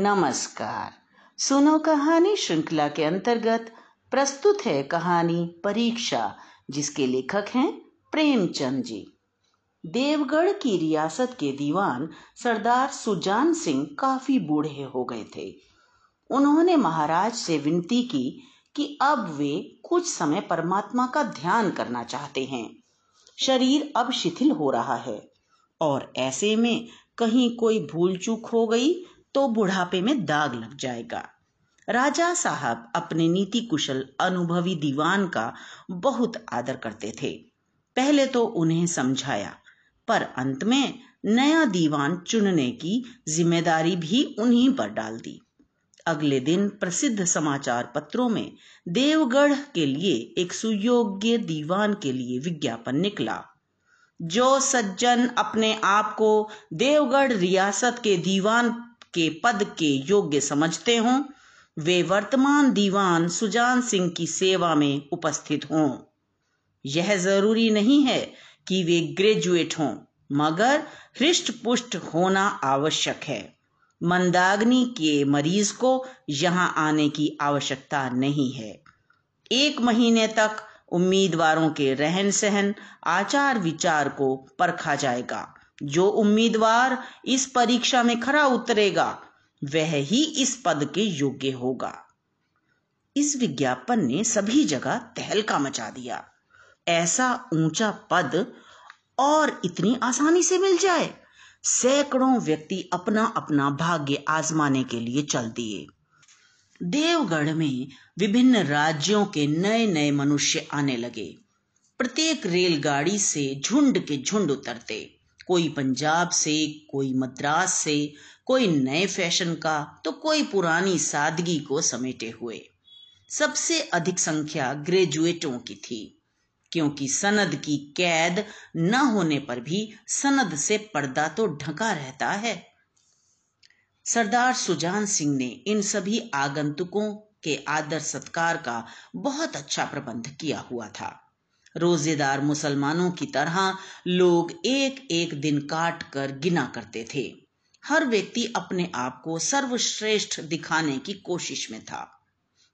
नमस्कार। सुनो कहानी श्रृंखला के अंतर्गत प्रस्तुत है कहानी परीक्षा, जिसके लेखक हैं प्रेमचंद जी। देवगढ़ की रियासत के दीवान सरदार सुजान सिंह काफ़ी बूढ़े हो गए थे। उन्होंने महाराज से विनती की कि अब वे कुछ समय परमात्मा का ध्यान करना चाहते हैं। शरीर अब शिथिल हो रहा है और ऐसे में कहीं कोई भूल चूक हो गई तो बुढ़ापे में दाग लग जाएगा। राजा साहब अपने नीति कुशल अनुभवी दीवान का बहुत आदर करते थे। पहले तो उन्हें समझाया, पर अंत में नया दीवान चुनने की ज़िम्मेदारी भी उन्हीं पर डाल दी। अगले दिन प्रसिद्ध समाचार पत्रों में देवगढ़ के लिए एक सुयोग्य दीवान के लिए विज्ञापन निकला। जो सज्जन अपने आप को देवगढ़ रियासत के दीवान के पद के योग्य समझते हों, वे वर्तमान दीवान सुजान सिंह की सेवा में उपस्थित हों। यह ज़रूरी नहीं है कि वे ग्रेजुएट हों, मगर हृष्ट पुष्ट होना आवश्यक है। मंदाग्नि के मरीज़ को यहाँ आने की आवश्यकता नहीं है। एक महीने तक उम्मीदवारों के रहन सहन आचार विचार को परखा जाएगा। जो उम्मीदवार इस परीक्षा में खरा उतरेगा, वह ही इस पद के योग्य होगा। इस विज्ञापन ने सभी जगह तहलका मचा दिया। ऐसा ऊँचा पद और इतनी आसानी से मिल जाए, सैकड़ों व्यक्ति अपना अपना भाग्य आजमाने के लिए चल दिए। देवगढ़ में विभिन्न राज्यों के नए नए मनुष्य आने लगे। प्रत्येक रेलगाड़ी से झुंड के झुंड उतरते। कोई पंजाब से, कोई मद्रास से, कोई नए फ़ैशन का तो कोई पुरानी सादगी को समेटे हुए। सबसे अधिक संख्या ग्रेजुएटों की थी, क्योंकि सनद की कैद न होने पर भी सनद से पर्दा तो ढका रहता है। सरदार सुजान सिंह ने इन सभी आगंतुकों के आदर सत्कार का बहुत अच्छा प्रबंध किया हुआ था। रोजेदार मुसलमानों की तरह लोग एक एक दिन काट कर गिना करते थे। हर व्यक्ति अपने आप को सर्वश्रेष्ठ दिखाने की कोशिश में था।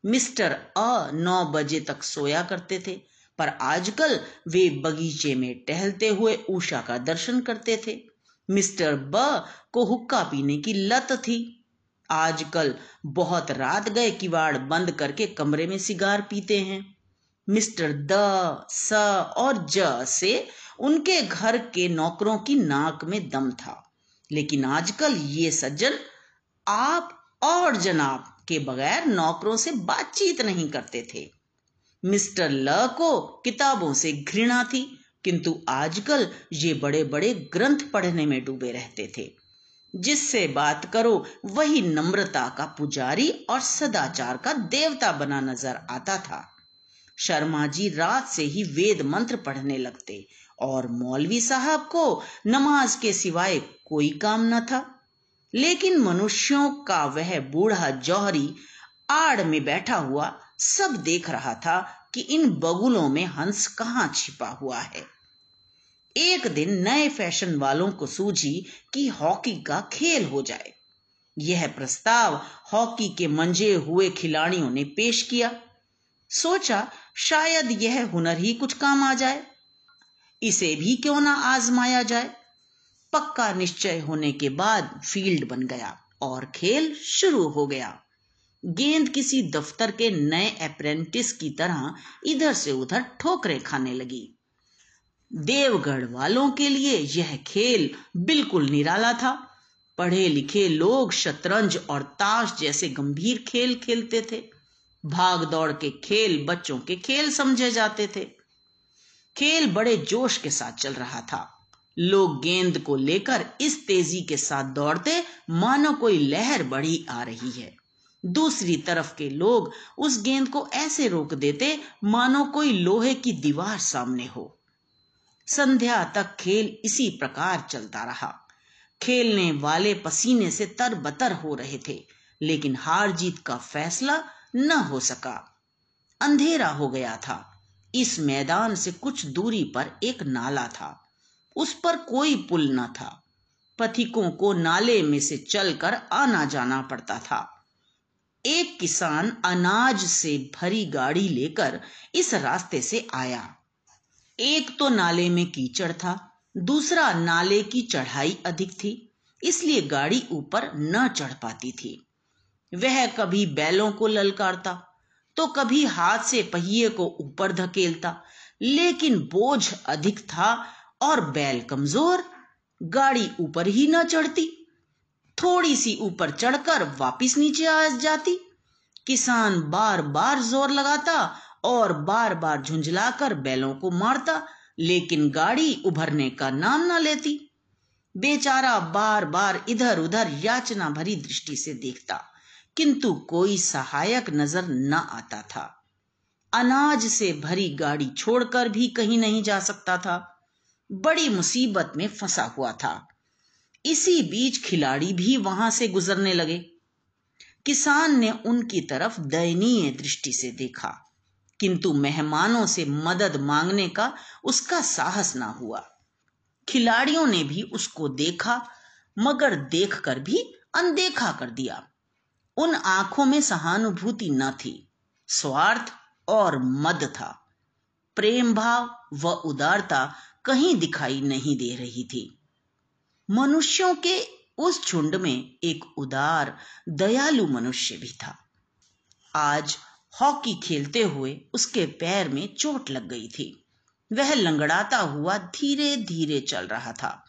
मिस्टर अ नौ बजे तक सोया करते थे, पर आजकल वे बगीचे में टहलते हुए उषा का दर्शन करते थे। मिस्टर ब को हुक्का पीने की लत थी। आजकल बहुत रात गए किवाड़ बंद करके कमरे में सिगार पीते हैं। मिस्टर द, स और ज से उनके घर के नौकरों की नाक में दम था। लेकिन आजकल ये सज्जन आप और जनाब के बगैर नौकरों से बातचीत नहीं करते थे। मिस्टर ल को किताबों से घृणा थी, किंतु आजकल ये बड़े बड़े ग्रंथ पढ़ने में डूबे रहते थे। जिससे बात करो, वही नम्रता का पुजारी और सदाचार का देवता बना नज़र आता था। शर्मा जी रात से ही वेद मंत्र पढ़ने लगते और मौलवी साहब को नमाज़ के सिवाय कोई काम न था। लेकिन मनुष्यों का वह बूढ़ा जौहरी आड़ में बैठा हुआ सब देख रहा था कि इन बगुलों में हंस कहाँ छिपा हुआ है। एक दिन नए फ़ैशन वालों को सूझी कि हॉकी का खेल हो जाए। यह प्रस्ताव हॉकी के मंजे हुए खिलाड़ियों ने पेश किया। सोचा शायद यह हुनर ही कुछ काम आ जाए। इसे भी क्यों ना आजमाया जाए? पक्का निश्चय होने के बाद फ़ील्ड बन गया और खेल शुरू हो गया। गेंद किसी दफ्तर के नए अप्रेंटिस की तरह इधर से उधर ठोकरें खाने लगी। देवगढ़ वालों के लिए यह खेल बिल्कुल निराला था। पढ़े लिखे लोग शतरंज और ताश जैसे गंभीर खेल खेलते थे। भाग दौड़ के खेल बच्चों के खेल समझे जाते थे। खेल बड़े जोश के साथ चल रहा था। लोग गेंद को लेकर इस तेज़ी के साथ दौड़ते, मानो कोई लहर बड़ी आ रही है। दूसरी तरफ़ के लोग उस गेंद को ऐसे रोक देते, मानो कोई लोहे की दीवार सामने हो। संध्या तक खेल इसी प्रकार चलता रहा। खेलने वाले पसीने से तरबतर हो रहे थे, लेकिन हार जीत का फैसला न हो सका। अंधेरा हो गया था। इस मैदान से कुछ दूरी पर एक नाला था। उस पर कोई पुल न था। पथिकों को नाले में से चलकर आना जाना पड़ता था। एक किसान अनाज से भरी गाड़ी लेकर इस रास्ते से आया। एक तो नाले में कीचड़ था, दूसरा नाले की चढ़ाई अधिक थी, इसलिए गाड़ी ऊपर न चढ़ पाती थी। वह कभी बैलों को ललकारता तो कभी हाथ से पहिए को ऊपर धकेलता। लेकिन बोझ अधिक था और बैल कमज़ोर, गाड़ी ऊपर ही न चढ़ती। थोड़ी सी ऊपर चढ़कर वापिस नीचे आ जाती। किसान बार बार ज़ोर लगाता और बार बार झुंझलाकर बैलों को मारता, लेकिन गाड़ी उभरने का नाम ना लेती। बेचारा बार बार इधर उधर याचना भरी दृष्टि से देखता। किंतु कोई सहायक नज़र न आता था। अनाज से भरी गाड़ी छोड़कर भी कहीं नहीं जा सकता था। बड़ी मुसीबत में फंसा हुआ था। इसी बीच खिलाड़ी भी वहाँ से गुजरने लगे। किसान ने उनकी तरफ़ दयनीय दृष्टि से देखा, किंतु मेहमानों से मदद मांगने का उसका साहस ना हुआ। खिलाड़ियों ने भी उसको देखा, मगर देखकर भी अनदेखा कर दिया। उन आँखों में सहानुभूति न थी। स्वार्थ और मद था। प्रेम भाव व उदारता कहीं दिखाई नहीं दे रही थी। मनुष्यों के उस झुंड में एक उदार, दयालु मनुष्य भी था। आज हॉकी खेलते हुए उसके पैर में चोट लग गई थी। वह लंगड़ाता हुआ धीरे धीरे चल रहा था।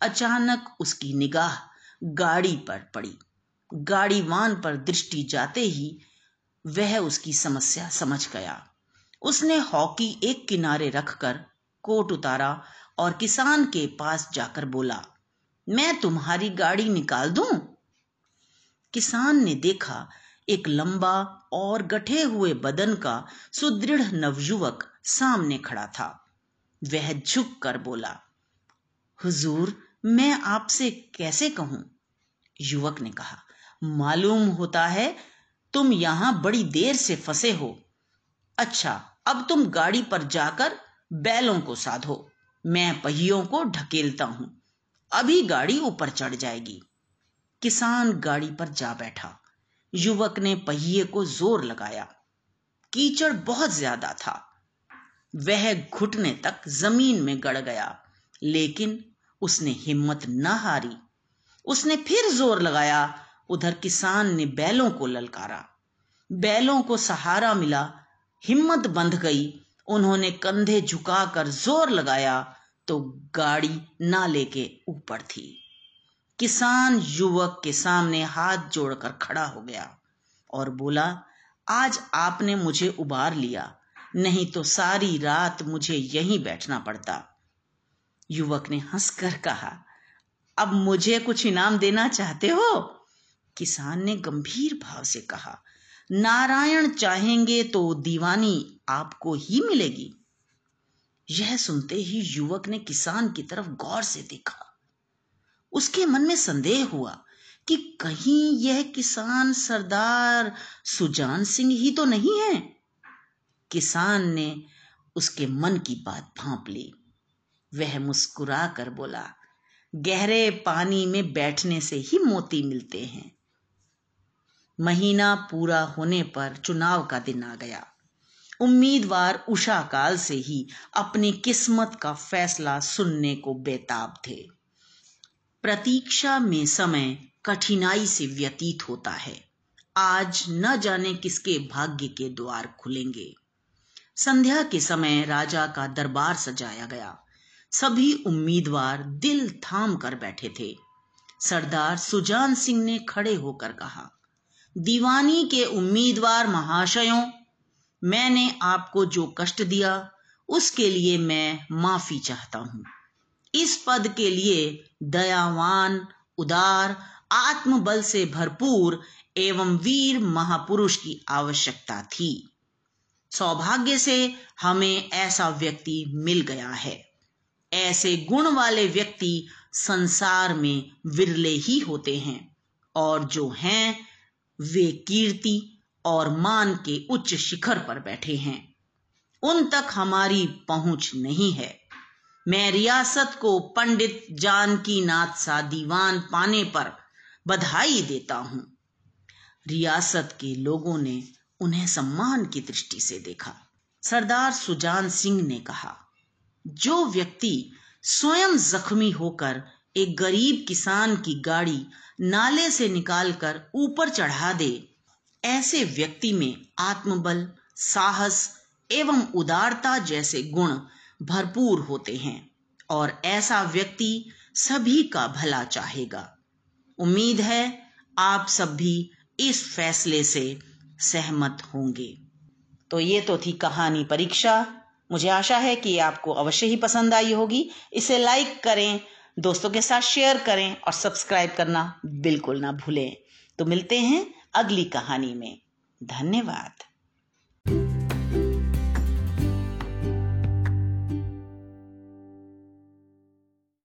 अचानक उसकी निगाह गाड़ी पर पड़ी। गाड़ीवान पर दृष्टि जाते ही वह उसकी समस्या समझ गया। उसने हॉकी एक किनारे रखकर कोट उतारा और किसान के पास जाकर बोला, मैं तुम्हारी गाड़ी निकाल दूँ? किसान ने देखा एक लंबा और गठे हुए बदन का सुदृढ़ नवयुवक सामने खड़ा था। वह झुक कर बोला, हुजूर, मैं आपसे कैसे कहूँ? युवक ने कहा मालूम होता है, तुम यहाँ बड़ी देर से फंसे हो। अच्छा अब तुम गाड़ी पर जाकर बैलों को साधो। मैं पहियों को ढकेलता हूँ। अभी गाड़ी ऊपर चढ़ जाएगी। किसान गाड़ी पर जा बैठा। युवक ने पहिए को ज़ोर लगाया। कीचड़ बहुत ज़्यादा था। वह घुटने तक ज़मीन में गड़ गया। लेकिन उसने हिम्मत न हारी। उसने फिर ज़ोर लगाया। उधर किसान ने बैलों को ललकारा। बैलों को सहारा मिला। हिम्मत बंध गई। उन्होंने कंधे झुकाकर ज़ोर लगाया तो गाड़ी नाले के ऊपर थी। किसान युवक के सामने हाथ जोड़कर खड़ा हो गया और बोला, आज आपने मुझे उबार लिया। नहीं तो सारी रात मुझे यहीं बैठना पड़ता। युवक ने हंसकर कहा, अब मुझे कुछ इनाम देना चाहते हो? किसान ने गंभीर भाव से कहा, नारायण चाहेंगे तो दीवानी आपको ही मिलेगी। यह सुनते ही युवक ने किसान की तरफ़ गौर से देखा। उसके मन में संदेह हुआ कि कहीं यह किसान सरदार सुजान सिंह ही तो नहीं है। किसान ने उसके मन की बात भांप ली। वह मुस्कुरा कर बोला, गहरे पानी में बैठने से ही मोती मिलते हैं। महीना पूरा होने पर चुनाव का दिन आ गया। उम्मीदवार उषा काल से ही अपनी किस्मत का फैसला सुनने को बेताब थे। प्रतीक्षा में समय कठिनाई से व्यतीत होता है। आज न जाने किसके भाग्य के द्वार खुलेंगे। संध्या के समय राजा का दरबार सजाया गया। सभी उम्मीदवार दिल थाम कर बैठे थे। सरदार सुजान सिंह ने खड़े होकर कहा दीवानी के उम्मीदवार महाशयों, मैंने आपको जो कष्ट दिया, उसके लिए मैं माफ़ी चाहता हूँ। इस पद के लिए दयावान, उदार, आत्मबल से भरपूर एवं वीर महापुरुष की आवश्यकता थी। सौभाग्य से हमें ऐसा व्यक्ति मिल गया है। ऐसे गुण वाले व्यक्ति संसार में विरले ही होते हैं और जो हैं वे कीर्ति और मान के उच्च शिखर पर बैठे हैं। उन तक हमारी पहुँच नहीं है। मैं रियासत को पंडित जानकी नाथ सा दीवान पाने पर बधाई देता हूँ। रियासत के लोगों ने उन्हें सम्मान की दृष्टि से देखा। सरदार सुजान सिंह ने कहा, जो व्यक्ति स्वयं जख्मी होकर एक गरीब किसान की गाड़ी नाले से निकालकर ऊपर चढ़ा दे। ऐसे व्यक्ति में आत्मबल, साहस एवं उदारता जैसे गुण भरपूर होते हैं और ऐसा व्यक्ति सभी का भला चाहेगा। उम्मीद है आप सब भी इस फैसले से सहमत होंगे। तो ये तो थी कहानी परीक्षा। मुझे आशा है कि आपको अवश्य ही पसंद आई होगी। इसे लाइक करें दोस्तों के साथ शेयर करें और सब्सक्राइब करना बिल्कुल ना भूलें। तो मिलते हैं अगली कहानी में। धन्यवाद।